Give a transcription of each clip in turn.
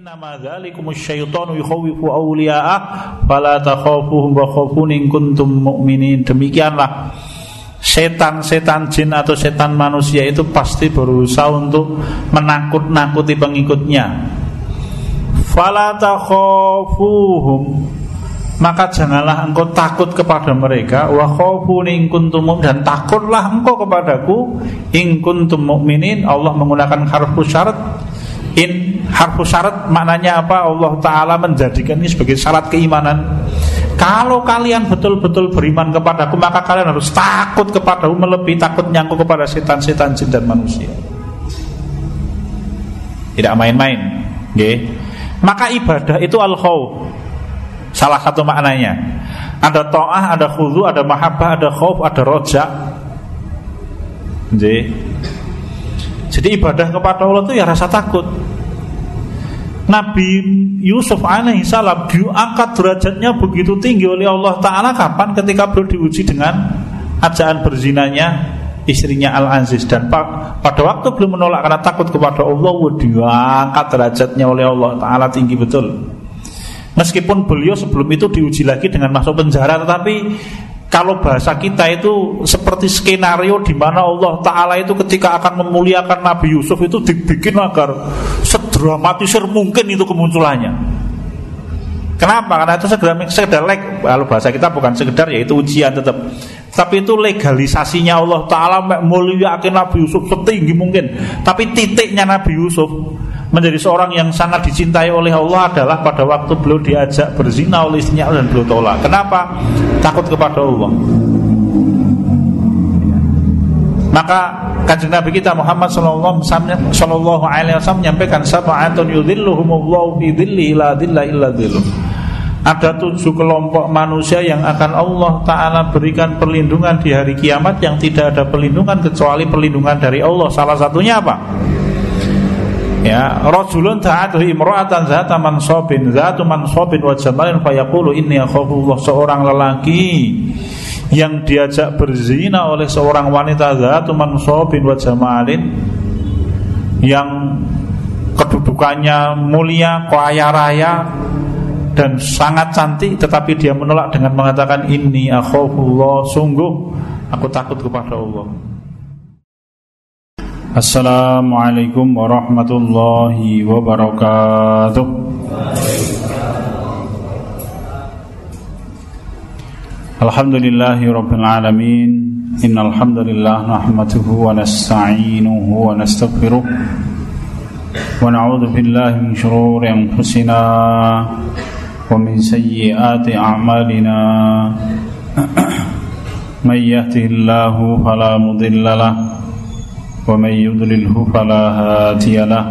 Innama dzalikumus syaitanu yukhawifu awliya'ah fala takhafuhum wa khafun in kuntum mu'minin. Demikianlah setan-setan jin atau setan manusia itu pasti berusaha untuk menakut-nakuti pengikutnya. Fala takhafuhum maka janganlah engkau takut kepada mereka wa khafun in kuntum dan takutlah engkau kepadaku in kuntum mu'minin. Allah menggunakan harfu syarat In harfu syarat maknanya apa? Allah Ta'ala menjadikan ini sebagai syarat keimanan Kalau kalian betul-betul beriman kepadaku Maka kalian harus takut kepadaku Melebihi takut nyangkut kepada setan-setan jin dan manusia Tidak main-main okay. Maka ibadah itu al-khawf Salah satu maknanya Ada to'ah, ada khudu, ada mahabbah, ada khawf, ada rojak okay. Jadi ibadah kepada Allah itu ya rasa takut. Nabi Yusuf alaihissalam diangkat derajatnya begitu tinggi oleh Allah Taala kapan ketika beliau diuji dengan ajaan berzinanya istrinya Al Aziz dan pada waktu beliau menolak karena takut kepada Allah diangkat derajatnya oleh Allah Taala tinggi betul. Meskipun beliau sebelum itu diuji lagi dengan masuk penjara tetapi kalau bahasa kita itu seperti skenario di mana Allah Taala itu ketika akan memuliakan Nabi Yusuf itu dibikin agar sedramatisir mungkin itu kemunculannya. Kenapa? Karena itu sekedar, sekedar leg, kalau bahasa kita bukan sekedar yaitu ujian tetap. Tapi itu legalisasinya Allah Taala muliakan Nabi Yusuf setinggi mungkin. Tapi titiknya Nabi Yusuf menjadi seorang yang sangat dicintai oleh Allah adalah pada waktu beliau diajak berzina oleh istrinya dan beliau tolak. Kenapa? Takut kepada Allah. Maka kanjeng Nabi kita Muhammad Sallallahu Alaihi Wasallam menyampaikan sab'atun yudhilluhumullahu fi dhilli ila dhilla illa dhilluh. Ada tujuh kelompok manusia yang akan Allah Ta'ala berikan perlindungan di hari kiamat Yang tidak ada perlindungan kecuali perlindungan dari Allah Salah satunya apa? Ya rajulun ta'atuhu imra'atan zata mansabin zatu mansabin wa jamalin fayaqulu inni akhafullah. Seorang lelaki yang diajak berzina oleh seorang wanita zatu mansabin wa jamalin yang kedudukannya mulia, kaya raya dan sangat cantik tetapi dia menolak dengan mengatakan ini akhafullah. Sungguh aku takut kepada Allah Assalamualaikum warahmatullahi wabarakatuh. Alhamdulillahi rabbil alamin. Innal hamdalillah nahmaduhu wa nasta'inuhu wa nastaghfiruh. Wa na'udzu billahi min shururi anfusina wa min sayyiati a'malina. Man yahdihillahu fala mudilla lahu ومن يضلله فلا هادي له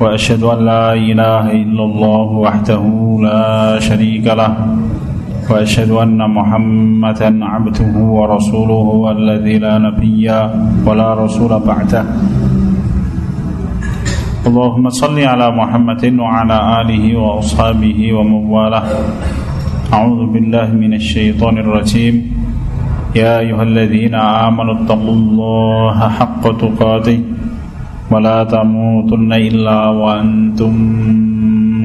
وأشهد أن لا إله إلا الله وحده لا شريك له وأشهد أن محمدا عبده ورسوله الذي لا نبي ولا رسول بعده. اللهم صل على محمد وعلى آله وأصحابه ومن والاه. أعوذ بالله من الشيطان الرجيم. يا أيها الذين آمنوا اتقوا الله حق تقاته ولا تموتن إلا وأنتم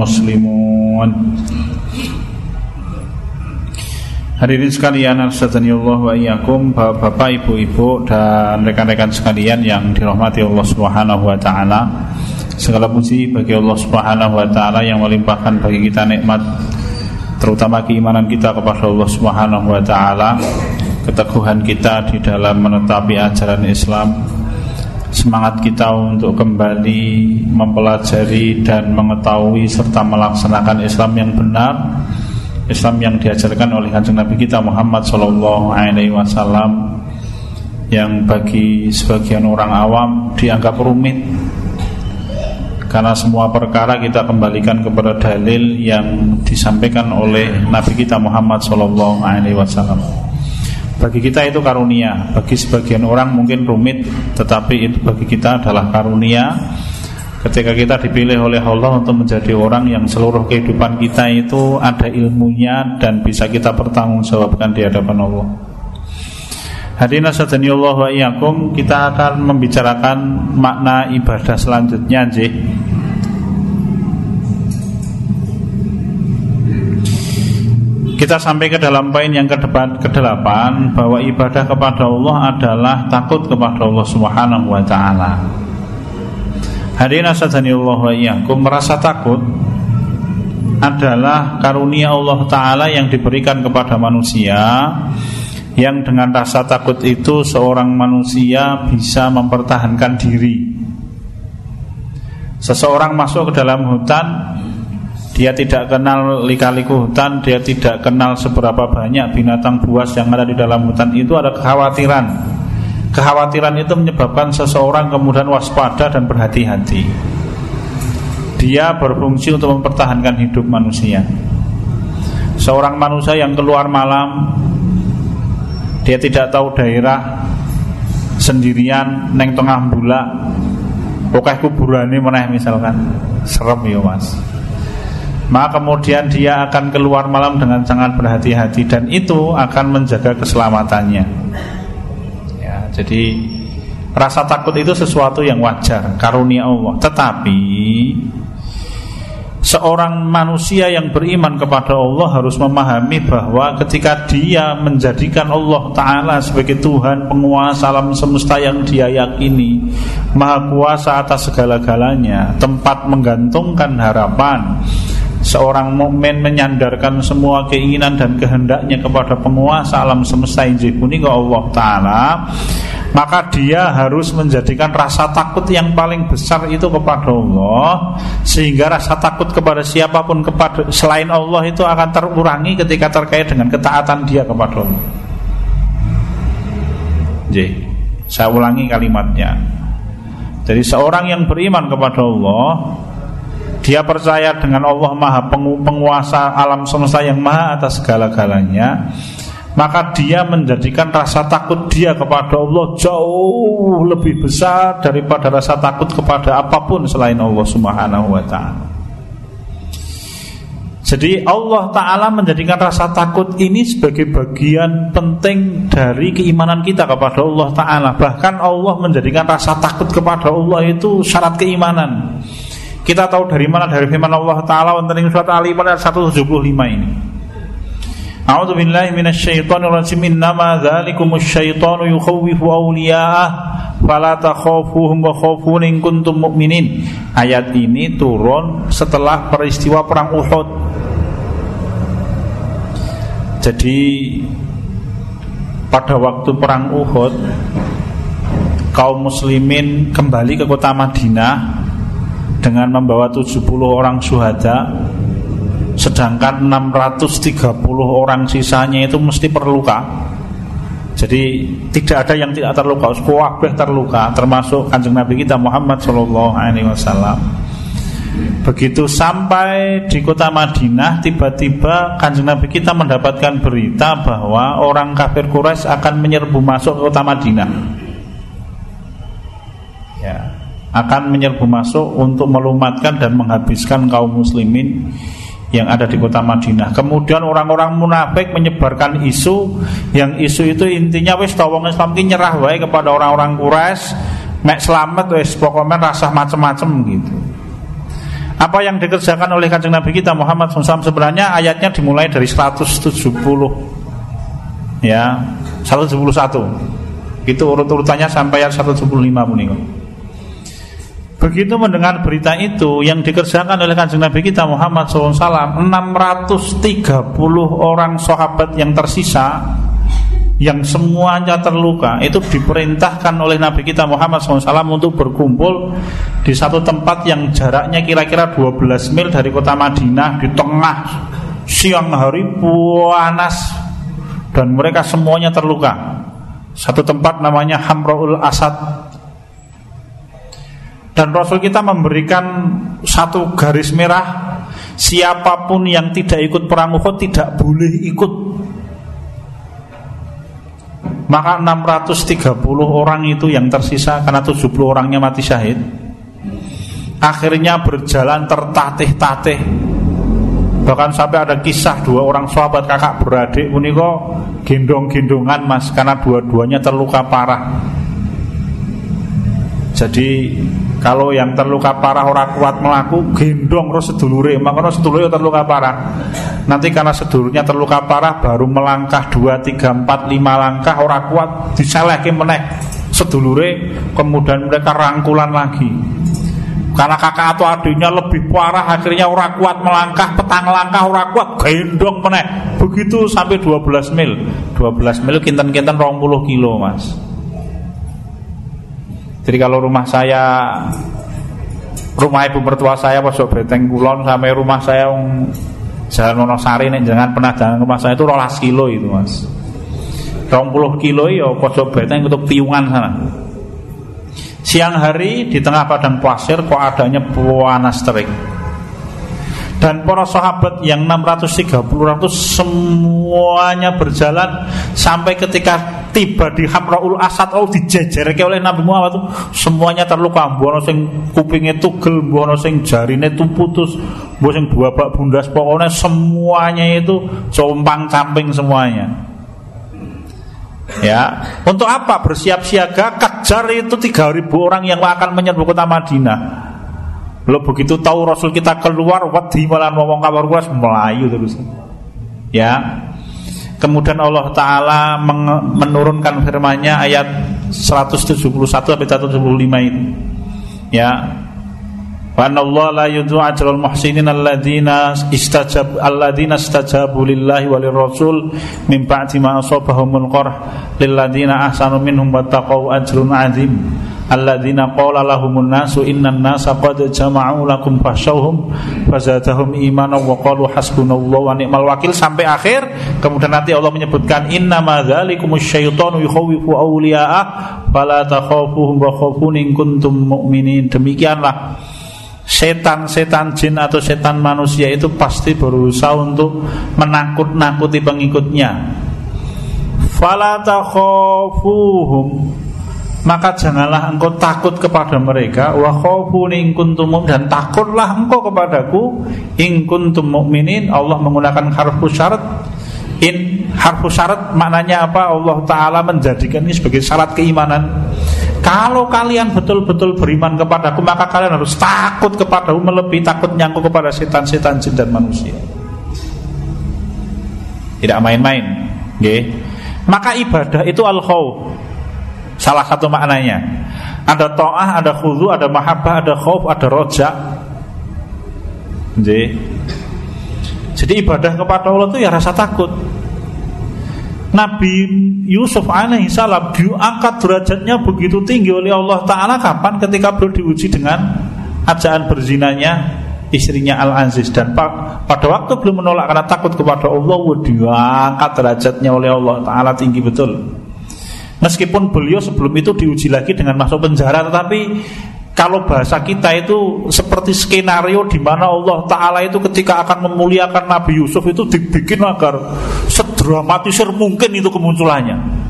مسلمون Hadirin sekalian Allah wa iyyakum Bapak, Ibu-ibu dan rekan-rekan sekalian yang dirahmati Allah Subhanahu wa taala. Segala puji bagi Allah Subhanahu wa taala yang melimpahkan bagi kita nikmat terutama keimanan kita kepada Allah Subhanahu wa taala keteguhan kita di dalam menetapi ajaran Islam semangat kita untuk kembali mempelajari dan mengetahui serta melaksanakan Islam yang benar Islam yang diajarkan oleh kanjeng Nabi kita Muhammad Wasallam yang bagi sebagian orang awam dianggap rumit karena semua perkara kita kembalikan kepada dalil yang disampaikan oleh Nabi kita Muhammad Wasallam. Bagi kita itu karunia. Bagi sebagian orang mungkin rumit Tetapi itu bagi kita adalah karunia. Ketika kita dipilih oleh Allah Untuk menjadi orang yang seluruh kehidupan kita itu Ada ilmunya Dan bisa kita pertanggungjawabkan di hadapan Allah. Hadirin Allah wa iyakum Kita akan membicarakan makna ibadah selanjutnya Jih. Kita sampai ke dalam poin yang ke depan kedelapan bahwa ibadah kepada Allah adalah takut kepada Allah Subhanahu wa taala. Hadirin Allah wa iyyakum merasa takut adalah karunia Allah taala yang diberikan kepada manusia yang dengan rasa takut itu seorang manusia bisa mempertahankan diri. Seseorang masuk ke dalam hutan dia tidak kenal lika-liku hutan, dia tidak kenal seberapa banyak binatang buas yang ada di dalam hutan itu ada kekhawatiran. Kekhawatiran itu menyebabkan seseorang kemudian waspada dan berhati-hati. Dia berfungsi untuk mempertahankan hidup manusia. Seorang manusia yang keluar malam, dia tidak tahu daerah sendirian neng tengah bulak, pokoknya kuburane meneh misalkan, serem ya mas maka kemudian dia akan keluar malam dengan sangat berhati-hati dan itu akan menjaga keselamatannya. Ya, jadi rasa takut itu sesuatu yang wajar, karunia Allah. Tetapi seorang manusia yang beriman kepada Allah harus memahami bahwa ketika dia menjadikan Allah Ta'ala sebagai Tuhan penguasa alam semesta yang dia yakini Maha kuasa atas segala-galanya Tempat menggantungkan harapan seorang mukmin menyandarkan semua keinginan dan kehendaknya kepada penguasa alam semesta injih punika Allah taala maka dia harus menjadikan rasa takut yang paling besar itu kepada Allah sehingga rasa takut kepada siapa pun kepada selain Allah itu akan terurangi ketika terkait dengan ketaatan dia kepada Allah. Jadi, saya ulangi kalimatnya. Jadi seorang yang beriman kepada Allah dia percaya dengan Allah Maha penguasa alam semesta yang maha atas segala-galanya. Maka dia menjadikan rasa takut dia kepada Allah jauh lebih besar daripada rasa takut kepada apa pun selain Allah Subhanahu wa taala. Jadi Allah Ta'ala menjadikan rasa takut ini sebagai bagian penting dari keimanan kita kepada Allah Ta'ala. Bahkan Allah menjadikan rasa takut kepada Allah itu syarat keimanan kita tahu dari mana dari firman Allah taala wonten ing surat Ali ayat 175 ini. A'udzu billahi minasyaitonir rajim. Innama dzalikumus syaitanu yukhawwifu awliya'ah fala takhafuhum wa khafun in kuntum mu'minin. Ayat ini turun setelah peristiwa perang Uhud. Jadi pada waktu perang Uhud kaum muslimin kembali ke kota Madinah dengan membawa 70 orang syuhada sedangkan 630 orang sisanya itu mesti terluka. Jadi tidak ada yang tidak terluka kabeh terluka termasuk kanjeng Nabi kita Muhammad Wasallam. Begitu sampai di kota Madinah Tiba-tiba kanjeng Nabi kita mendapatkan berita bahwa Orang kafir Quraisy akan menyerbu masuk ke kota Madinah. Ya akan menyerbu masuk untuk melumatkan dan menghabiskan kaum muslimin yang ada di kota Madinah. Kemudian orang-orang munafik menyebarkan isu yang isu itu intinya wis tawong Islam ki nyerah wae kepada orang-orang Quraisy, mek selamat wis pokoknya rasa macem-macem gitu. Apa yang dikerjakan oleh kanjeng Nabi kita Muhammad SAW sebenarnya ayatnya dimulai dari 170 ya 171 itu urut-urutannya sampai ayat 175 punika. Begitu mendengar berita itu yang dikerjakan oleh kanjeng Nabi kita Muhammad SAW 630 orang sahabat yang tersisa yang semuanya terluka itu diperintahkan oleh Nabi kita Muhammad SAW untuk berkumpul di satu tempat yang jaraknya kira-kira 12 mil dari kota Madinah di tengah siang hari panas dan mereka semuanya terluka. Satu tempat namanya Hamraul Asad dan Rasul kita memberikan satu garis merah Siapa pun yang tidak ikut perang Uhud tidak boleh ikut. Maka 630 orang itu yang tersisa Karena 70 orangnya mati syahid Akhirnya berjalan tertatih-tatih. Bahkan sampai ada kisah dua orang sahabat kakak beradik kok gendong-gendongan mas Karena dua-duanya terluka parah Jadi kalau yang terluka parah orang kuat melaku gendong terus sedulure, maka sedulure terluka parah. Nanti karena sedulurnya terluka parah baru melangkah 2, 3, 4, 5 langkah orang kuat diselehke menek sedulure kemudian mereka rangkulan lagi. Karena kakak atau adiknya lebih parah akhirnya orang kuat melangkah petang langkah orang kuat gendong menek begitu sampai 12 mil. 12 mil kinten-kinten 20 kilo mas jadi kalau rumah saya rumah ibu mertua saya pojok beteng kulon sampai rumah saya um, jalan Wonosari nih jangan pernah jalan rumah saya itu rolas kilo itu mas. 20 kilo ya pojok beteng untuk piungan sana. Siang hari di tengah padang pasir kok adanya panas terik. Dan para sahabat yang 630 ratus semuanya berjalan sampai ketika tiba di Hamraul Asad oh dijejerke oleh Nabi Muhammad itu semuanya terluka mbono sing kupingnya tugel mbono sing jarine itu putus mbono sing bak bundas pokoknya semuanya itu compang camping semuanya Ya, untuk apa bersiap siaga kejar itu 3000 orang yang akan menyerbu kota Madinah. Lo begitu tahu Rasul kita keluar, wedi malah ngomong kabar kuas melayu terus. Ya. Kemudian Allah Taala menurunkan firman-Nya ayat 171 sampai 175 ini. Ya, Wa Allah la yudhu ajral muhsinin alladzina istajab alladzina istajabu lillahi wa lirrasul min ba'di ma asabahumul qarh lilladzina ahsanu minhum wattaqau ajrun azim alladzina qala lahumun nasu innan nasa qad jama'u lakum fashawhum fazadahum imanan wa qalu hasbunallahu wa ni'mal wakil. Sampai akhir kemudian nanti Allah menyebutkan inna dzalikumus syaitanu yukhawifu awliya'ah fala takhafuhum wa khafun in kuntum mu'minin. Demikianlah. Setan-setan jin atau setan manusia itu pasti berusaha untuk menakut-nakuti pengikutnya. Fala maka janganlah engkau takut kepada mereka. Wa dan takutlah engkau kepadaku. In kuntum mukminin Allah menggunakan harfu syarat. In harfu syarat maknanya apa? Allah taala menjadikan ini sebagai syarat keimanan. Kalau kalian betul-betul beriman kepadaku Maka kalian harus takut kepadaku Melebihi takut nyangkut kepada setan-setan jin dan manusia. Tidak main-main okay. Maka ibadah itu al khawf Salah satu maknanya Ada to'ah, ada khudu, ada mahabbah, ada khawf, ada rojak okay. Jadi ibadah kepada Allah itu ya rasa takut Nabi Yusuf alaihissalam diangkat derajatnya begitu tinggi oleh Allah Taala kapan ketika beliau diuji dengan ajaan berzinanya istrinya Al Aziz dan pada waktu beliau menolak karena takut kepada Allah diangkat derajatnya oleh Allah Taala tinggi betul. Meskipun beliau sebelum itu diuji lagi dengan masuk penjara tetapi kalau bahasa kita itu seperti skenario di mana Allah Taala itu ketika akan memuliakan Nabi Yusuf itu dibikin agar sedramatisir mungkin itu kemunculannya.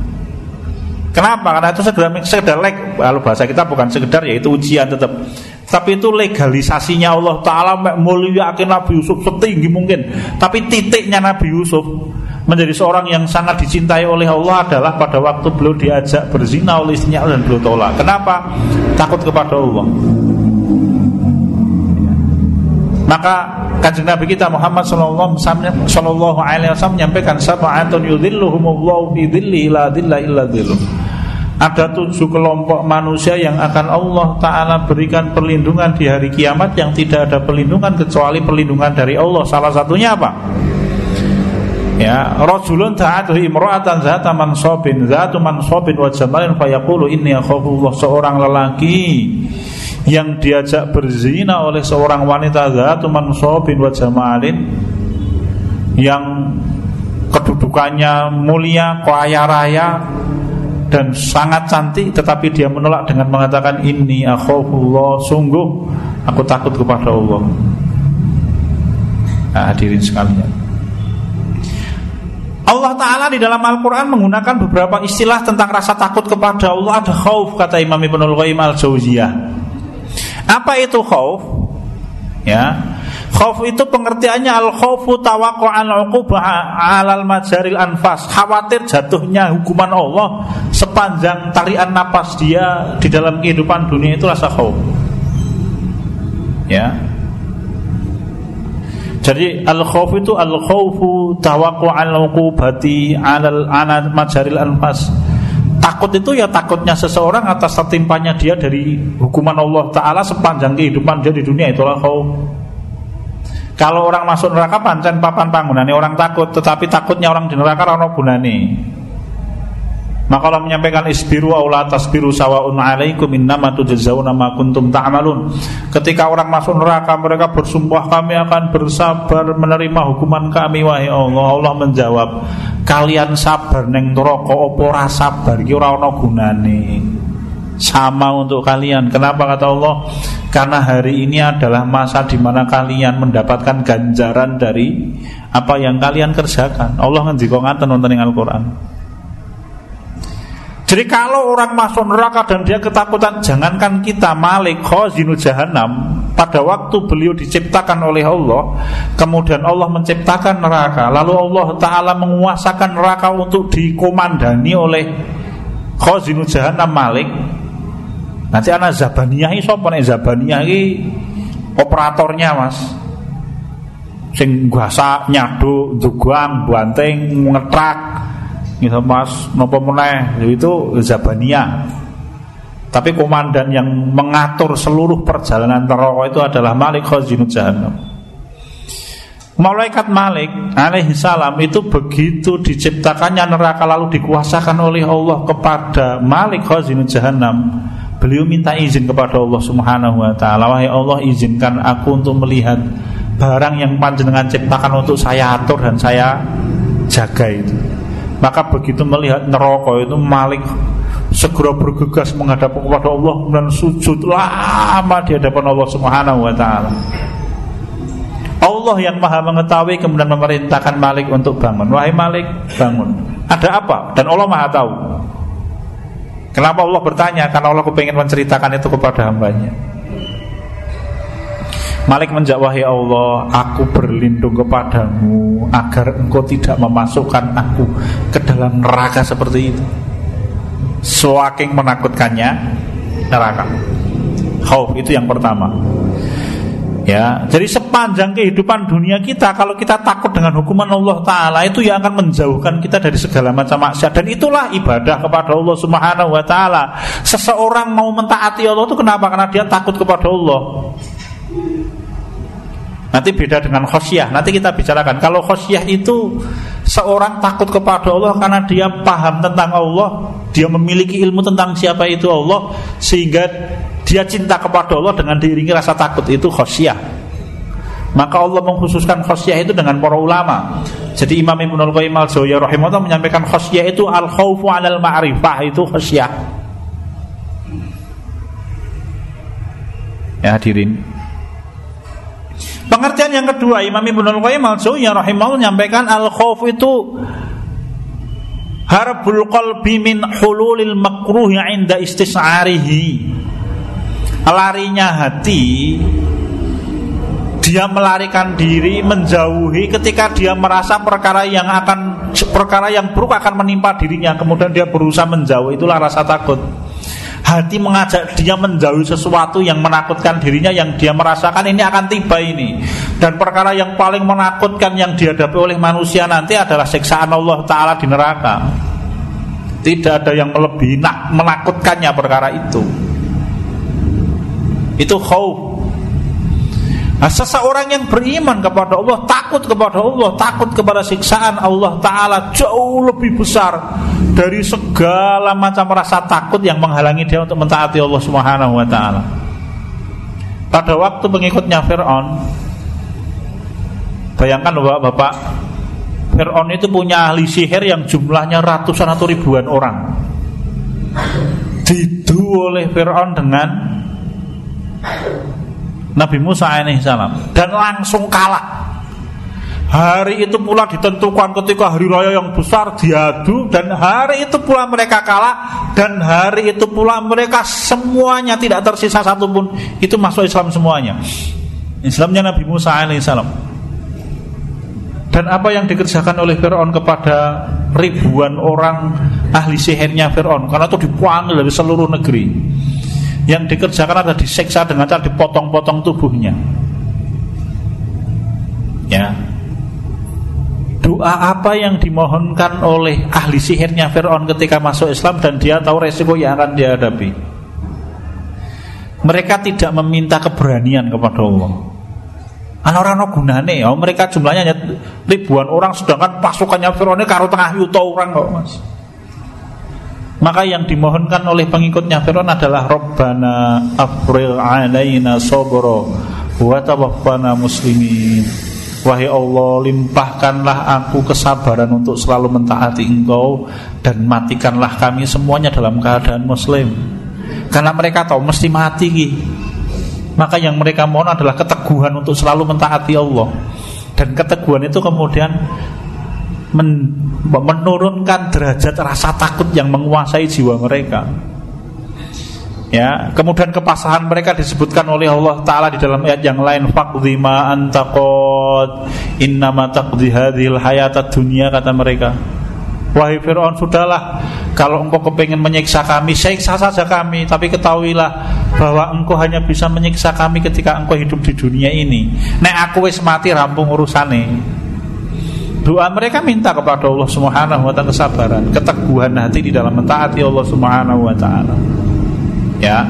Kenapa? Karena itu sekedar, sekedar leg, kalau bahasa kita bukan sekedar yaitu ujian tetap. Tapi itu legalisasinya Allah Taala muliakan Nabi Yusuf setinggi mungkin. Tapi titiknya Nabi Yusuf menjadi seorang yang sangat dicintai oleh Allah adalah pada waktu beliau diajak berzina oleh istrinya dan beliau tolak. Kenapa? Takut kepada Allah. Maka kanjeng Nabi kita Muhammad Sallallahu Alaihi Wasallam menyampaikan illa dhilluh. Ada tujuh kelompok manusia yang akan Allah Ta'ala berikan perlindungan di hari kiamat Yang tidak ada perlindungan kecuali perlindungan dari Allah Salah satunya apa? Ya rajulun ta'atuhu imra'atan zata mansabin zatu mansabin wa jamalin fayaqulu inni akhafullah. Seorang lelaki yang diajak berzina oleh seorang wanita zatu mansabin wa jamalin yang kedudukannya mulia kaya raya dan sangat cantik tetapi dia menolak dengan mengatakan ini akhafullah. Sungguh aku takut kepada Allah. Nah, hadirin sekalian Allah Ta'ala di dalam Al-Quran menggunakan beberapa istilah tentang rasa takut kepada Allah Ada khauf kata Imam Ibn Al-Qayyim Al-Zawziyah Apa itu khauf? Ya, Khauf itu pengertiannya al-khaufu tawaqqa'an uqubah 'alal majaril anfas, khawatir jatuhnya hukuman Allah sepanjang tarian napas dia di dalam kehidupan dunia itu rasa khauf. Ya. Jadi al khawf itu al khawfu tawaqu al uqubati alal ana majaril anfas. Takut itu ya takutnya seseorang atas tertimpanya dia dari hukuman Allah Ta'ala sepanjang kehidupan dia di dunia itulah khawf Kalau orang masuk neraka pancen papan bangunannya orang takut. Tetapi takutnya orang di neraka rano gunane maka Allah menyampaikan isbiru aula tasbiru sawaun alaikum innama tujzauna ma kuntum ta'malun. Ketika orang masuk neraka mereka bersumpah kami akan bersabar menerima hukuman kami wahai Allah. Allah menjawab, kalian sabar neng neraka apa ora sabar iki ora ana gunane. Sama untuk kalian. Kenapa kata Allah? Karena hari ini adalah masa di mana kalian mendapatkan ganjaran dari apa yang kalian kerjakan. Allah ngendika ngaten wonten ing Al-Qur'an. Jadi kalau orang masuk neraka dan dia ketakutan Jangankan kita Malik Khazinu Jahannam Pada waktu beliau diciptakan oleh Allah Kemudian Allah menciptakan neraka Lalu Allah Ta'ala menguasakan neraka untuk dikomandani oleh Khazinu Jahannam Malik Nanti anak Zabaniyah ini Sopo nih? Zabaniyah ini Operatornya mas. Sing guasa nyadu Duguang, buanteng, ngetrak gitu mas nopo meneh? Itu Zabania tapi komandan yang mengatur seluruh perjalanan neraka itu adalah Malik Khazinud Jahannam. Malaikat Malik alaihi salam itu begitu diciptakannya neraka lalu dikuasakan oleh Allah kepada Malik Khazinud Jahannam Beliau minta izin kepada Allah Subhanahu wa taala, "Wahai Allah, izinkan aku untuk melihat barang yang panjenengan ciptakan untuk saya atur dan saya jaga itu." Maka begitu melihat neraka itu Malik segera bergegas menghadap kepada Allah dan sujud lama di hadapan Allah Subhanahu wa taala. Allah yang maha mengetahui kemudian memerintahkan Malik untuk bangun. Wahai Malik, bangun. Ada apa? Dan Allah maha tahu. Kenapa Allah bertanya? Karena Allah kepengen menceritakan itu kepada hambanya. Malik menjawab Wahai Allah Aku berlindung kepadamu Agar engkau tidak memasukkan aku Ke dalam neraka seperti itu Swaking menakutkannya Neraka Khauf itu yang pertama Ya, jadi sepanjang kehidupan dunia kita kalau kita takut dengan hukuman Allah taala itu yang akan menjauhkan kita dari segala macam maksiat dan itulah ibadah kepada Allah Subhanahu wa taala. Seseorang mau mentaati Allah itu kenapa? Karena dia takut kepada Allah. Nanti beda dengan khosyah Nanti kita bicarakan Kalau khosyah itu Seorang takut kepada Allah Karena dia paham tentang Allah Dia memiliki ilmu tentang siapa itu Allah Sehingga dia cinta kepada Allah Dengan diiringi rasa takut Itu khosyah maka Allah mengkhususkan khosyah itu dengan para ulama. Jadi Imam Ibnu Al-Qayyim Al-Jauziyah rahimahullah menyampaikan khosyah itu al khaufu 'alal ma'rifah itu khosyah. Ya hadirin. Pengertian yang kedua Imam Ibnu Al-Qayyim Al-Jauziyah rahimahullah menyampaikan al-khauf itu harbul qalbi min hululil makruh inda istis'arihi. Larinya hati dia melarikan diri menjauhi ketika dia merasa perkara yang akan perkara yang buruk akan menimpa dirinya kemudian dia berusaha menjauh itulah rasa takut hati mengajak dia menjauhi sesuatu yang menakutkan dirinya yang dia merasakan ini akan tiba ini. Dan perkara yang paling menakutkan yang dihadapi oleh manusia nanti adalah siksaan Allah Ta'ala di neraka. Tidak ada yang melebihi menakutkannya perkara itu. Itu khauf Nah, seseorang yang beriman kepada Allah, takut kepada Allah, takut kepada siksaan Allah Ta'ala jauh lebih besar dari segala macam rasa takut yang menghalangi dia untuk mentaati Allah Subhanahu wa Ta'ala. Pada waktu pengikutnya Fir'aun, bayangkan Bapak-bapak, Fir'aun itu punya ahli sihir yang jumlahnya ratusan atau ribuan orang. Didu oleh Fir'aun dengan Nabi Musa alaihissalam dan langsung kalah. Hari itu pula ditentukan ketika hari raya yang besar diadu dan hari itu pula mereka kalah dan hari itu pula mereka semuanya tidak tersisa satupun itu masuk Islam semuanya. Islamnya Nabi Musa alaihissalam. Dan apa yang dikerjakan oleh Fir'aun kepada ribuan orang ahli sihirnya Fir'aun Karena itu dipanggil dari seluruh negeri yang dikerjakan adalah diseksa dengan cara dipotong-potong tubuhnya Ya. Doa apa yang dimohonkan oleh ahli sihirnya Fir'aun ketika masuk Islam dan dia tahu resiko yang akan dia hadapi. Mereka tidak meminta keberanian kepada Allah. Anak orang no gunane ya, mereka jumlahnya ribuan orang sedangkan pasukannya Fir'aun karo tengah yuta orang kok Mas. Maka yang dimohonkan oleh pengikutnya Fir'aun adalah Rabbana afril alaina sobro wa tawaffana muslimin. Wahai Allah limpahkanlah aku kesabaran untuk selalu mentaati engkau Dan matikanlah kami semuanya dalam keadaan muslim. Karena mereka tahu mesti mati Maka yang mereka mohon adalah keteguhan untuk selalu mentaati Allah. Dan keteguhan itu kemudian men menurunkan derajat rasa takut yang menguasai jiwa mereka. Ya, kemudian kepasahan mereka disebutkan oleh Allah taala di dalam ayat yang lain faqdhi ma antaqad hayatad dunya kata mereka. Wahai Fir'aun sudahlah Kalau engkau kepengen menyiksa kami Siksa saja kami Tapi ketahuilah bahwa engkau hanya bisa menyiksa kami Ketika engkau hidup di dunia ini Nek aku wis mati rampung urusane Doa mereka minta kepada Allah Subhanahu wa taala kesabaran, keteguhan hati di dalam mentaati Allah Subhanahu wa taala. Ya.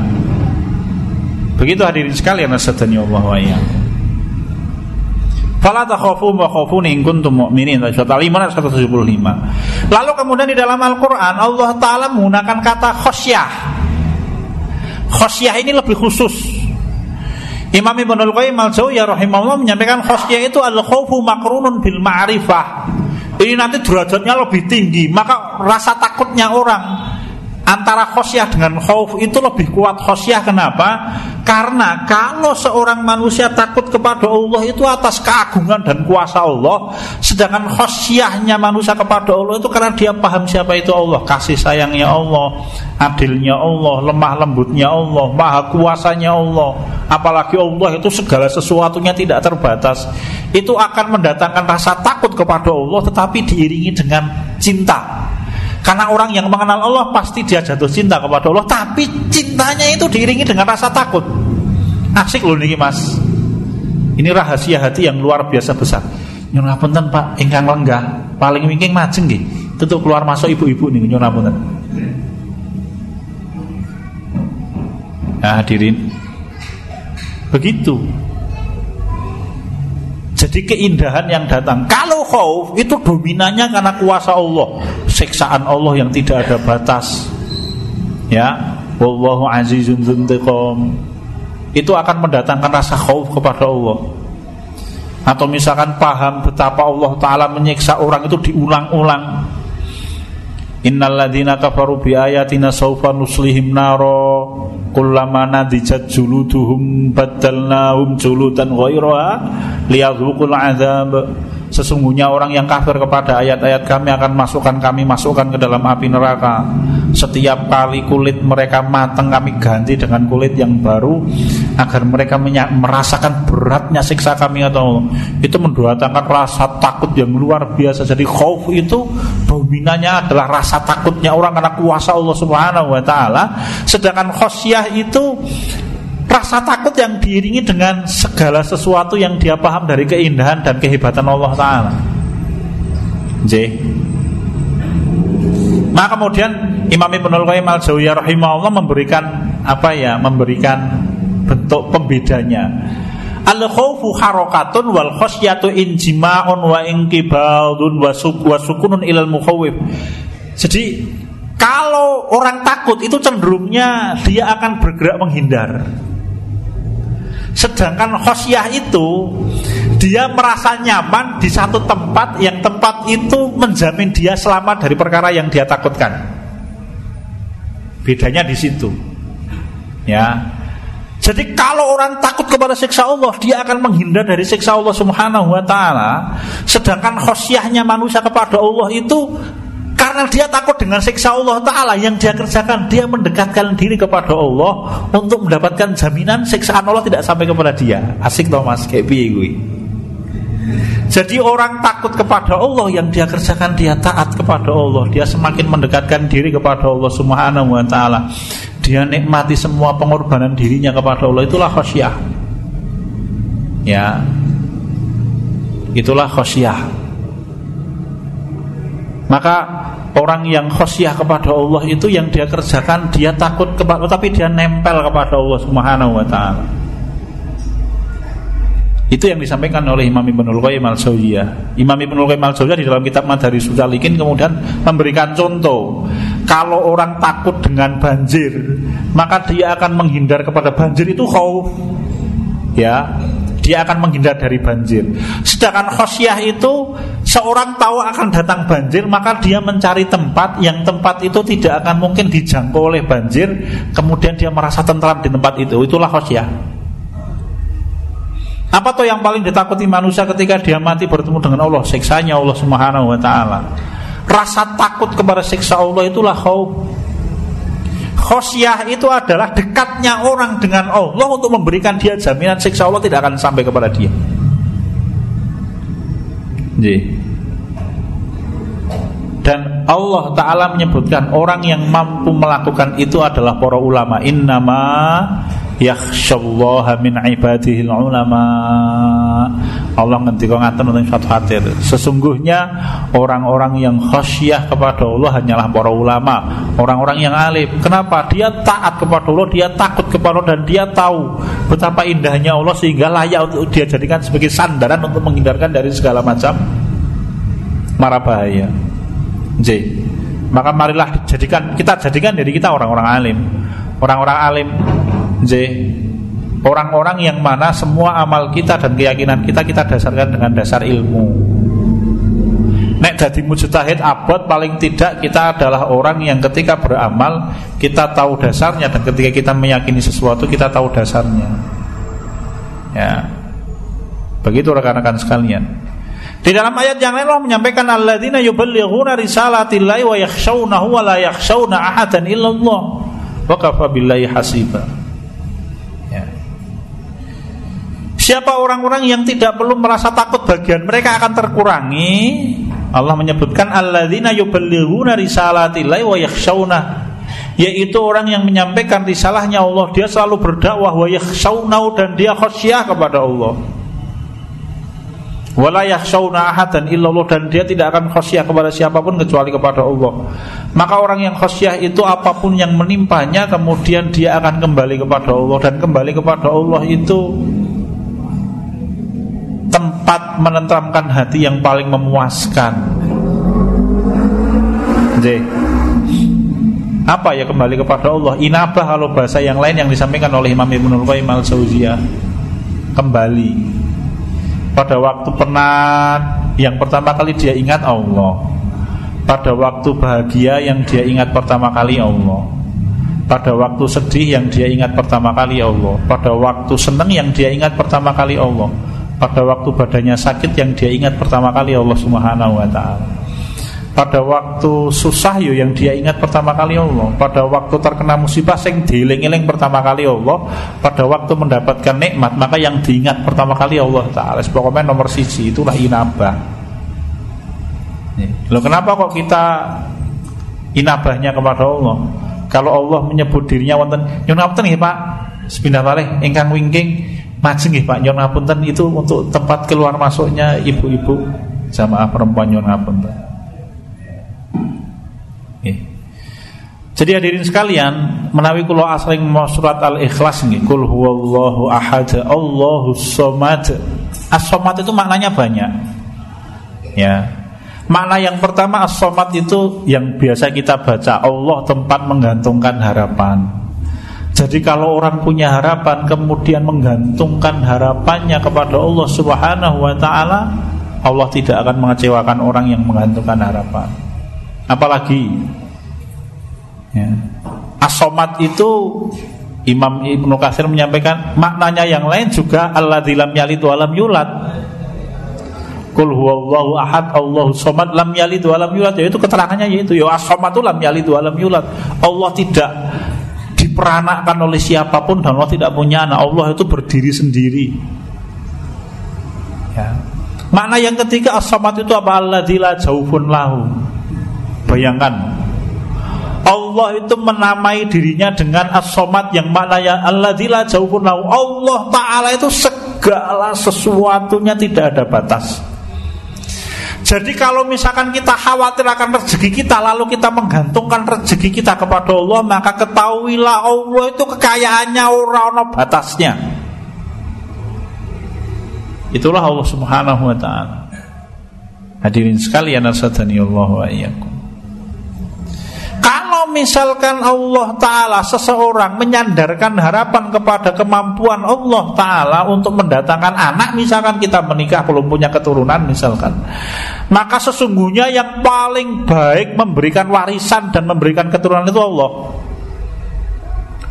Begitu hadirin sekalian nasadani Allah wa iyyakum. Fala takhafu wa khafuni in kuntum mu'minin surat Al-Imran 175. Lalu kemudian di dalam Al-Qur'an Allah taala menggunakan kata khosyah. Khosyah ini lebih khusus Imam Ibn Al-Qayyim Al-Jawiyah rahimahullah menyampaikan khosyah itu al-khawfu makrunun bil ma'rifah. Ini nanti derajatnya lebih tinggi, maka rasa takutnya orang antara khosyah dengan khauf itu lebih kuat khosyah. Kenapa? Karena kalau seorang manusia takut kepada Allah itu atas keagungan dan kuasa Allah Sedangkan khosyahnya manusia kepada Allah itu karena dia paham siapa itu Allah. Kasih sayangnya Allah, adilnya Allah, lemah lembutnya Allah, maha kuasanya Allah. Apalagi Allah itu segala sesuatunya tidak terbatas. Itu akan mendatangkan rasa takut kepada Allah tetapi diiringi dengan cinta karena orang yang mengenal Allah pasti dia jatuh cinta kepada Allah, tapi cintanya itu diiringi dengan rasa takut. Asik loh nih Mas. Ini rahasia hati yang luar biasa besar. Nyuwun ngapunten Pak, ingkang lenggah, paling wingking majeng nggih. Tutup keluar masuk ibu-ibu nih nyuwun ngapunten. Nah, hadirin. Begitu. Jadi keindahan yang datang. Kalau khauf itu dominannya karena kuasa Allah, siksaan Allah yang tidak ada batas. Ya, wallahu azizun dzuntiqam. Itu akan mendatangkan rasa khauf kepada Allah. Atau misalkan paham betapa Allah taala menyiksa orang itu diulang-ulang. Innalladzina kafaru bi ayatina sawfa nuslihim naro kullama nadijat juluduhum badalnahum juludan ghairaha liyadhuqul azab Sesungguhnya orang yang kafir kepada ayat-ayat kami akan masukkan kami masukkan ke dalam api neraka. Setiap kali kulit mereka matang kami ganti dengan kulit yang baru agar mereka merasakan beratnya siksa kami atau itu mendatangkan rasa takut yang luar biasa. Jadi khauf itu dominannya adalah rasa takutnya orang karena kuasa Allah Subhanahu wa taala. Sedangkan khosyah itu Rasa takut yang diiringi dengan segala sesuatu yang dia paham dari keindahan dan kehebatan Allah Ta'ala J. Nah kemudian Imam Ibnul Qayyim al Jawiyah rahimahullah memberikan apa ya memberikan bentuk pembedanya Al khawfu harokatun wal khosyatu injima'un wa inqibadun wa sukunun ilal mukhawif. Jadi kalau orang takut itu cenderungnya dia akan bergerak menghindar. Sedangkan khosyah itu dia merasa nyaman di satu tempat yang tempat itu menjamin dia selamat dari perkara yang dia takutkan. Bedanya di situ. Ya. Jadi kalau orang takut kepada siksa Allah, dia akan menghindar dari siksa Allah Subhanahu wa taala. Sedangkan khosyahnya manusia kepada Allah itu karena dia takut dengan siksa Allah Ta'ala Yang dia kerjakan Dia mendekatkan diri kepada Allah Untuk mendapatkan jaminan siksaan Allah tidak sampai kepada dia Asik toh mas Kayak gue jadi orang takut kepada Allah yang dia kerjakan dia taat kepada Allah. Dia semakin mendekatkan diri kepada Allah Subhanahu wa taala. Dia nikmati semua pengorbanan dirinya kepada Allah itulah khasyah. Ya. Itulah khosyah. Maka orang yang khosyah kepada Allah itu yang dia kerjakan dia takut kepada tapi dia nempel kepada Allah Subhanahu wa taala. Itu yang disampaikan oleh Imam Ibnul Qayyim al-Jauziyah. Imam Ibnul Qayyim al-Jauziyah di dalam kitab Madharisul Salikin kemudian memberikan contoh, kalau orang takut dengan banjir, maka dia akan menghindar kepada banjir itu khauf. Ya, dia akan menghindar dari banjir. Sedangkan khosyah itu seorang tahu akan datang banjir, maka dia mencari tempat yang tempat itu tidak akan mungkin dijangkau oleh banjir, kemudian dia merasa tentram di tempat itu. Itulah khosyah. Apa tuh yang paling ditakuti manusia ketika dia mati bertemu dengan Allah? Siksanya Allah Subhanahu wa taala. Rasa takut kepada siksa Allah itulah khauf. Khosyah itu adalah dekatnya orang dengan Allah untuk memberikan dia jaminan siksa Allah tidak akan sampai kepada dia. Dan Allah Ta'ala menyebutkan orang yang mampu melakukan itu adalah para ulama Innama yakhsyallaha min ibadihi ulama Allah ngendika ngaten wonten suatu hadir sesungguhnya orang-orang yang khasyah kepada Allah hanyalah para ulama orang-orang yang alim. Kenapa? Dia taat kepada Allah dia takut kepada Allah dan dia tahu betapa indahnya Allah sehingga layak untuk dia jadikan sebagai sandaran untuk menghindarkan dari segala macam mara bahaya. J maka marilah jadikan kita jadikan dari kita orang-orang alim. Orang-orang alim Orang-orang yang mana semua amal kita dan keyakinan kita kita dasarkan dengan dasar ilmu. Nek jadi mujtahid abad paling tidak kita adalah orang yang ketika beramal kita tahu dasarnya dan ketika kita meyakini sesuatu kita tahu dasarnya. Ya. Begitu rekan-rekan sekalian. Di dalam ayat yang lain Allah menyampaikan alladzina yuballighuna risalatillahi wa yakhshawnahu wa la yakhshawna ahadan illallah wa kafa billahi hasiba. Siapa orang-orang yang tidak perlu merasa takut bagian mereka akan terkurangi. Allah menyebutkan alladzina yuballighuna risalatillahi wa yakhshawna yaitu orang yang menyampaikan risalahnya Allah dia selalu berdakwah wa yakhshawna dan dia khasyah kepada Allah. Wala yakhshawna ahadan illallah dan dia tidak akan khasyah kepada siapa pun kecuali kepada Allah. Maka orang yang khasyah itu apa pun yang menimpanya kemudian dia akan kembali kepada Allah dan kembali kepada Allah itu tempat menentramkan hati yang paling memuaskan. Jadi, apa ya kembali kepada Allah? Inabah kalau bahasa yang lain yang disampaikan oleh Imam Ibnul Qayyim al Jauziyah kembali. Pada waktu penat yang pertama kali dia ingat Allah. Pada waktu bahagia yang dia ingat pertama kali Allah. Pada waktu sedih yang dia ingat pertama kali Allah. Pada waktu senang yang dia ingat pertama kali Allah pada waktu badannya sakit yang dia ingat pertama kali Allah Subhanahu wa taala. Pada waktu susah yo yang dia ingat pertama kali Allah. Pada waktu terkena musibah sing dieling-eling pertama kali Allah. Pada waktu mendapatkan nikmat maka yang diingat pertama kali Allah taala. Pokoknya nomor sisi itulah inabah. Loh kenapa kok kita inabahnya kepada Allah? Kalau Allah menyebut dirinya wonten nyuwun ngapunten nggih Pak. Sepindah malih ingkang wingking Majeng Pak nyon ngapunten itu untuk tempat keluar masuknya ibu-ibu jamaah perempuan nyon ngapunten. Jadi hadirin sekalian, menawi kula asring mau surat Al-Ikhlas nggih, kul huwallahu ahad, Allahu somad. As-somad itu maknanya banyak. Ya. Makna yang pertama as-somad itu yang biasa kita baca, Allah tempat menggantungkan harapan. Jadi kalau orang punya harapan kemudian menggantungkan harapannya kepada Allah Subhanahu wa taala, Allah tidak akan mengecewakan orang yang menggantungkan harapan. Apalagi ya, asomat itu Imam Ibnu Katsir menyampaikan maknanya yang lain juga Allah lam yalid wa lam yulad. Kul huwallahu ahad Allahu somad lam yalid wa lam yulad yaitu keterangannya yaitu ya as-somad lam yalid wa lam yulad. Allah tidak diperanakkan oleh siapa pun dan Allah tidak punya anak Allah itu berdiri sendiri. Ya. makna yang ketiga as itu apa? Alladzila jaufun lahu. Bayangkan. Allah itu menamai dirinya dengan as yang maknanya alladzila jaufun lahu. Allah taala itu segala sesuatunya tidak ada batas Jadi kalau misalkan kita khawatir akan rezeki kita Lalu kita menggantungkan rezeki kita kepada Allah Maka ketahuilah Allah itu kekayaannya orang batasnya. Itulah Allah subhanahu wa ta'ala. Hadirin sekalian Asadani Allah wa iyyakum. kalau misalkan Allah Ta'ala seseorang menyandarkan harapan kepada kemampuan Allah Ta'ala untuk mendatangkan anak Misalkan kita menikah belum punya keturunan misalkan. Maka sesungguhnya yang paling baik memberikan warisan dan memberikan keturunan itu Allah.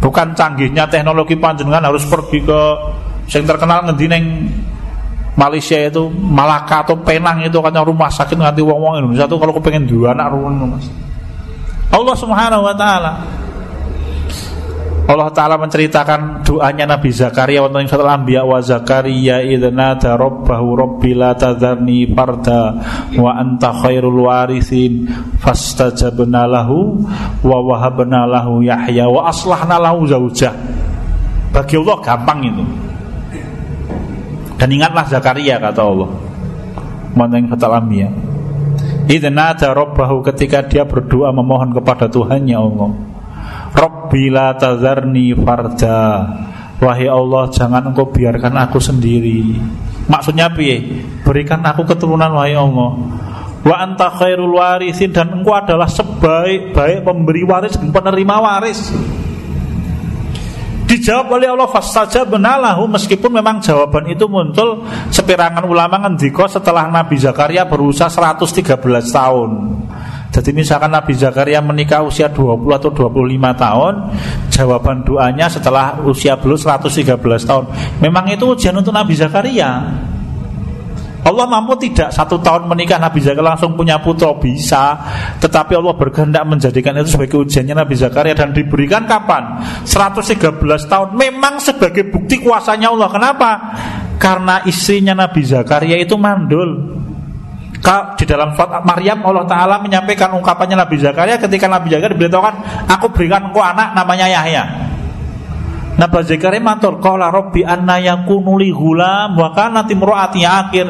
Bukan canggihnya teknologi panjenengan harus pergi ke yang terkenal ngendineng Malaysia itu Malaka atau Penang itu katanya rumah sakit nganti wong-wong Indonesia itu kalau kepengen dua anak rumah mas Allah Subhanahu wa taala. Allah Ta'ala menceritakan doanya Nabi Zakaria yang setelah Anbiya wa Zakaria Idna rabbahu rabbi la tadharni farda Wa anta khairul warithin Fastajabna lahu Wa wahabna lahu Yahya Wa aslahna lahu zawjah Bagi Allah gampang itu. Dan ingatlah Zakaria kata Allah. Yang setelah Anbiya Idnada Rabbahu ketika dia berdoa memohon kepada Tuhannya Allah. Rabbi la tazarni farda Wahai Allah jangan engkau biarkan aku sendiri. Maksudnya piye? Berikan aku keturunan wahai Allah. Wa anta khairul warisin dan engkau adalah sebaik-baik pemberi waris dan penerima waris Dijawab oleh Allah saja benalahu meskipun memang jawaban itu muncul sepirangan ulama ngendiko setelah Nabi Zakaria berusaha 113 tahun. Jadi misalkan Nabi Zakaria menikah usia 20 atau 25 tahun Jawaban doanya setelah usia belum 113 tahun Memang itu ujian untuk Nabi Zakaria Allah mampu tidak satu tahun menikah Nabi Zakaria langsung punya putra? Bisa. Tetapi Allah berkehendak menjadikan itu sebagai ujiannya Nabi Zakaria Dan diberikan kapan? 113 tahun. Memang sebagai bukti kuasanya Allah. Kenapa? Karena istrinya Nabi Zakaria itu mandul. Di dalam surat Maryam Allah Ta'ala menyampaikan ungkapannya Nabi Zakaria ketika Nabi Zakaria diberitahukan aku berikan engkau anak namanya Yahya Nabi Zakaria matur qala rabbi anna yakunu li ghulam wa kanat imraati akhir.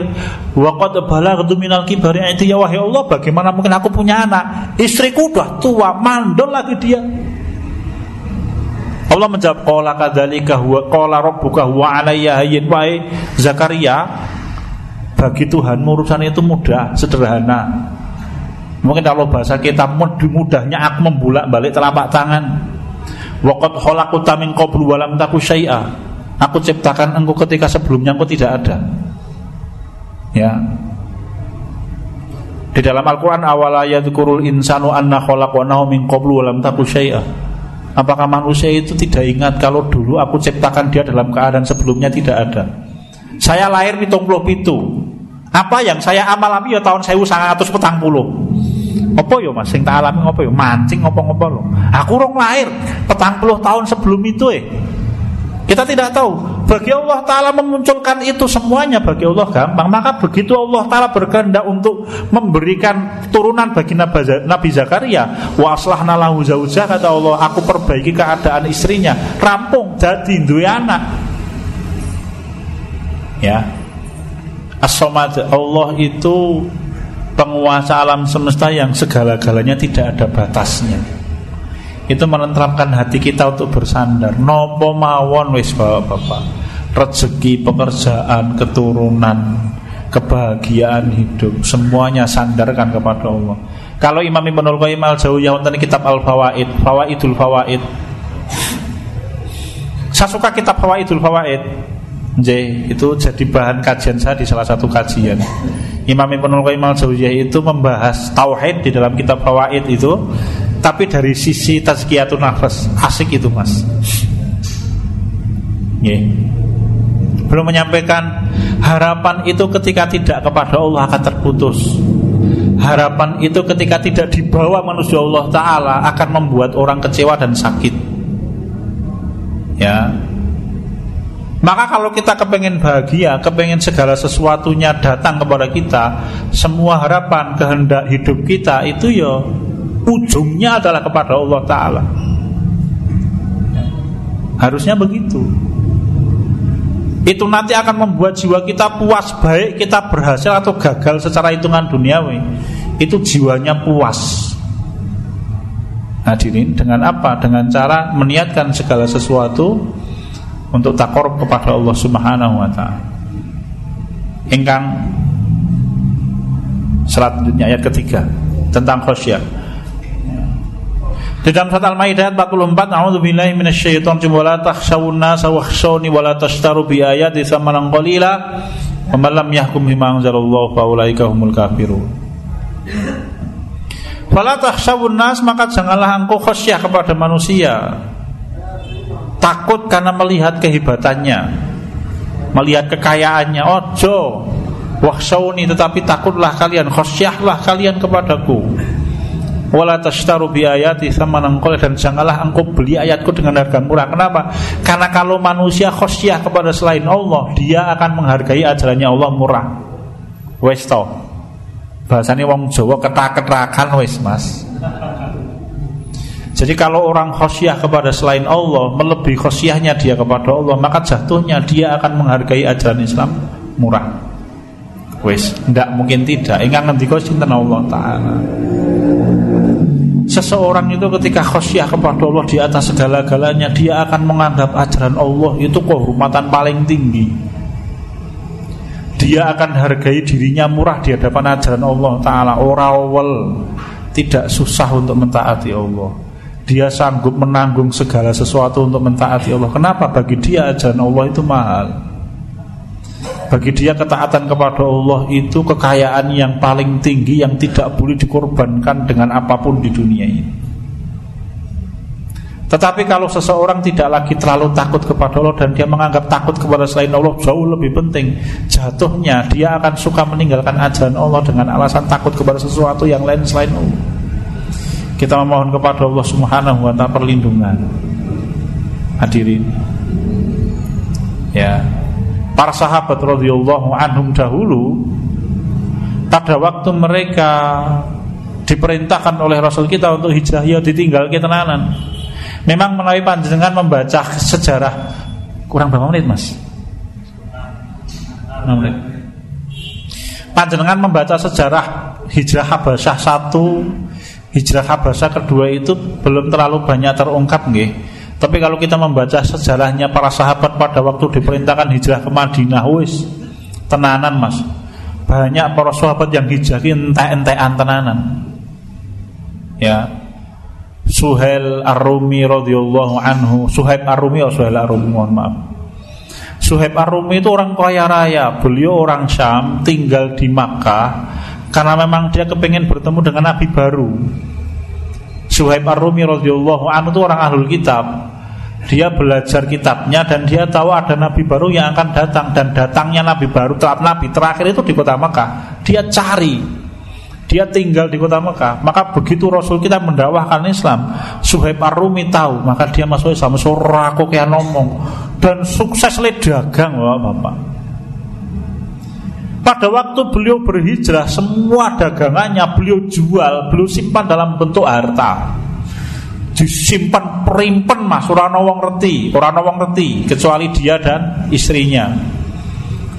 Wa qad balaghtu minal kibari ya wahai Allah bagaimana mungkin aku punya anak? Istriku udah tua mandul lagi dia. Allah menjawab qala kadzalika huwa qala rabbuka huwa alayya hayyin. Wahai Zakaria bagi Tuhan urusan itu mudah sederhana. Mungkin kalau bahasa kita mudahnya aku membulak balik telapak tangan Waqad khalaqta min qablu wa lam taku syai'a. Aku ciptakan engkau ketika sebelumnya engkau tidak ada. Ya. Di dalam Al-Qur'an awala yadhkurul insanu anna khalaqnahu min qablu wa taku syai'a. Apakah manusia itu tidak ingat kalau dulu aku ciptakan dia dalam keadaan sebelumnya tidak ada? Saya lahir pitung puluh pitu. Apa yang saya amalami ya tahun saya petang puluh. Apa ya Mas sing tak alami apa ya? Mancing apa-apa. Aku rong lahir petang puluh tahun sebelum itu eh. Kita tidak tahu. Bagi Allah Ta'ala memunculkan itu semuanya bagi Allah gampang. Maka begitu Allah Ta'ala berkehendak untuk memberikan turunan bagi Nabi Zakaria. Wa aslahna lahu zaujah kata Allah. Aku perbaiki keadaan istrinya. Rampung jadi dua anak. Ya. as Allah itu penguasa alam semesta yang segala-galanya tidak ada batasnya. Itu menenteramkan hati kita untuk bersandar. Nopo mawon wis bapak-bapak. Rezeki pekerjaan keturunan kebahagiaan hidup semuanya sandarkan kepada Allah. Kalau Imam Ibnul Qayyim al Jauziyah tentang kitab Al Fawaid Fawaidul Fawaid. Saya suka kitab Fawaidul Fawaid J itu jadi bahan kajian saya di salah satu kajian Imam Ibnul Qayyim al-Jauziyah itu membahas tauhid di dalam kitab Fawaid itu tapi dari sisi tazkiyatun nafas asik itu Mas. Yeah. Belum menyampaikan harapan itu ketika tidak kepada Allah akan terputus. Harapan itu ketika tidak dibawa manusia Allah Ta'ala akan membuat orang kecewa dan sakit Ya maka kalau kita kepengen bahagia, kepengen segala sesuatunya datang kepada kita, semua harapan, kehendak hidup kita itu ya ujungnya adalah kepada Allah Taala. Harusnya begitu. itu nanti akan membuat jiwa kita puas baik kita berhasil atau gagal secara hitungan duniawi itu jiwanya puas hadirin dengan apa dengan cara meniatkan segala sesuatu untuk takor kepada Allah Subhanahu wa taala engkang selanjutnya ayat ketiga tentang khasyah di dalam surat Al-Maidah 44, A'udzubillahi minasyaitonir rajim wa la takhshawun nasa wakhshawni wa la tashtaru bi ayati samanan qalila wa yahkum bima anzalallahu fa ulaika humul kafirun. Fala takhshawun nas maka janganlah engkau khasyah kepada manusia. Takut karena melihat kehebatannya, melihat kekayaannya. Ojo wakhshawni tetapi takutlah kalian, khasyahlah kalian kepadaku wala tashtaru bi ayati samanan dan janganlah engkau beli ayatku dengan harga murah. Kenapa? Karena kalau manusia khosyah kepada selain Allah, dia akan menghargai ajarannya Allah murah. Wes to. Bahasanya wong Jawa ketak-ketakan wes Mas. Jadi kalau orang khosyah kepada selain Allah Melebihi khosyahnya dia kepada Allah Maka jatuhnya dia akan menghargai ajaran Islam murah. Wes, tidak mungkin tidak. Ingat nanti cinta Allah Ta'ala? Seseorang itu ketika khosyah kepada Allah di atas segala-galanya Dia akan menganggap ajaran Allah itu kehormatan paling tinggi. Dia akan hargai dirinya murah di hadapan ajaran Allah Ta'ala. Orawal Tidak susah untuk mentaati Allah Dia sanggup menanggung segala sesuatu untuk mentaati Allah Kenapa? Bagi dia ajaran Allah itu mahal bagi dia ketaatan kepada Allah itu kekayaan yang paling tinggi yang tidak boleh dikorbankan dengan apa pun di dunia ini. Tetapi kalau seseorang tidak lagi terlalu takut kepada Allah dan dia menganggap takut kepada selain Allah jauh lebih penting, jatuhnya dia akan suka meninggalkan ajaran Allah dengan alasan takut kepada sesuatu yang lain selain Allah. Kita memohon kepada Allah Subhanahu wa taala perlindungan. Hadirin. Ya, para sahabat radhiyallahu anhum dahulu pada waktu mereka diperintahkan oleh Rasul kita untuk hijrah ya ditinggal kita nanan. Memang melalui panjenengan membaca sejarah kurang berapa menit mas? 6 menit. Panjenengan membaca sejarah hijrah Habasyah satu, hijrah Habasyah kedua itu belum terlalu banyak terungkap nggih tapi kalau kita membaca sejarahnya para sahabat pada waktu diperintahkan hijrah ke Madinah, wis tenanan mas. Banyak para sahabat yang hijrah entek-entekan tenanan. Ya. Suhail Ar-Rumi radhiyallahu anhu, Suhaib Ar-Rumi atau Suhail Ar-Rumi mohon maaf. Suhaib Ar-Rumi itu orang kaya raya, beliau orang Syam, tinggal di Makkah karena memang dia kepengen bertemu dengan Nabi baru. Suhaib Ar-Rumi radhiyallahu anhu itu orang ahlul kitab. Dia belajar kitabnya dan dia tahu ada nabi baru yang akan datang. Dan datangnya nabi baru telah nabi terakhir itu di kota Mekah. Dia cari. Dia tinggal di kota Mekah. Maka begitu Rasul kita mendakwahkan Islam Suhaib Ar-Rumi tahu. Maka dia masuk Islam. Suraku kayak ngomong. Dan sukses le dagang Bapak pada waktu beliau berhijrah Semua dagangannya beliau jual Beliau simpan dalam bentuk harta. Disimpan perimpen mas. Orang wong reti Orang wong reti Kecuali dia dan istrinya.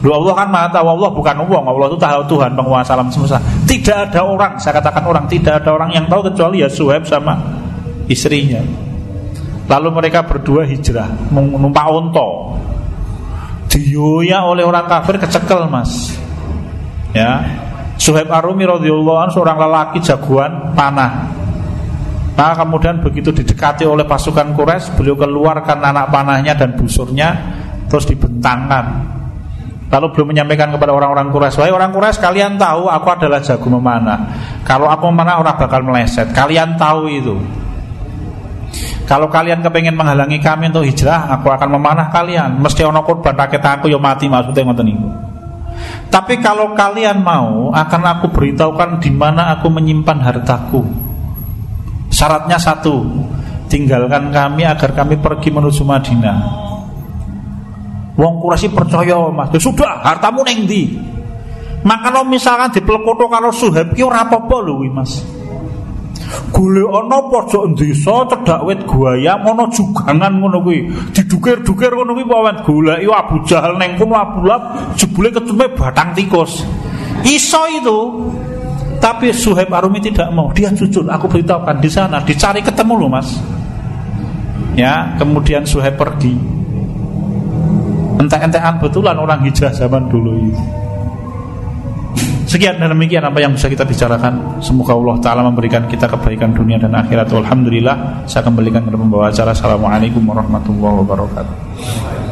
Lu Allah kan maha tahu. Allah bukan uang Allah itu tahu Tuhan penguasa alam semesta. Tidak ada orang Saya katakan orang Tidak ada orang yang tahu kecuali ya Suhaib sama istrinya. Lalu mereka berdua hijrah Numpak onto Dioya oleh orang kafir kecekel mas ya Suhaib Arumi radhiyallahu anhu seorang lelaki jagoan panah Nah kemudian begitu didekati oleh pasukan Quraisy Beliau keluarkan anak panahnya dan busurnya Terus dibentangkan Lalu belum menyampaikan kepada orang-orang Quraisy, "Wahai orang Quraisy, kalian tahu aku adalah jago memanah. Kalau aku memanah orang bakal meleset. Kalian tahu itu. Kalau kalian kepengen menghalangi kami untuk hijrah, aku akan memanah kalian. Mesti ono korban rakyat aku yo mati maksudnya ngoten niku." Tapi kalau kalian mau, akan aku beritahukan di mana aku menyimpan hartaku. Syaratnya satu, tinggalkan kami agar kami pergi menuju Madinah. Wong Quraisy percaya Mas. Ya sudah, hartamu neng. Maka kalau misalkan di pelekoto kalau Suhaib ki ora apa-apa Mas. Golek ana pojok desa cedhak wit guaya ana jugangan ngono kuwi. Didukir-dukir ngono kuwi pawan golek Abu Jahal ning kono Abu Lahab jebule ketemu batang tikus. Iso itu. Tapi Suhaib Arumi tidak mau. Dia jujur, aku beritahukan di sana, dicari ketemu loh mas. Ya, kemudian Suhaib pergi. Entek-entekan betulan orang hijrah zaman dulu itu. Sekian dan demikian apa yang bisa kita bicarakan. Semoga Allah Ta'ala memberikan kita kebaikan dunia dan akhirat. Alhamdulillah. Saya kembalikan kepada pembawa acara. Assalamualaikum warahmatullahi wabarakatuh.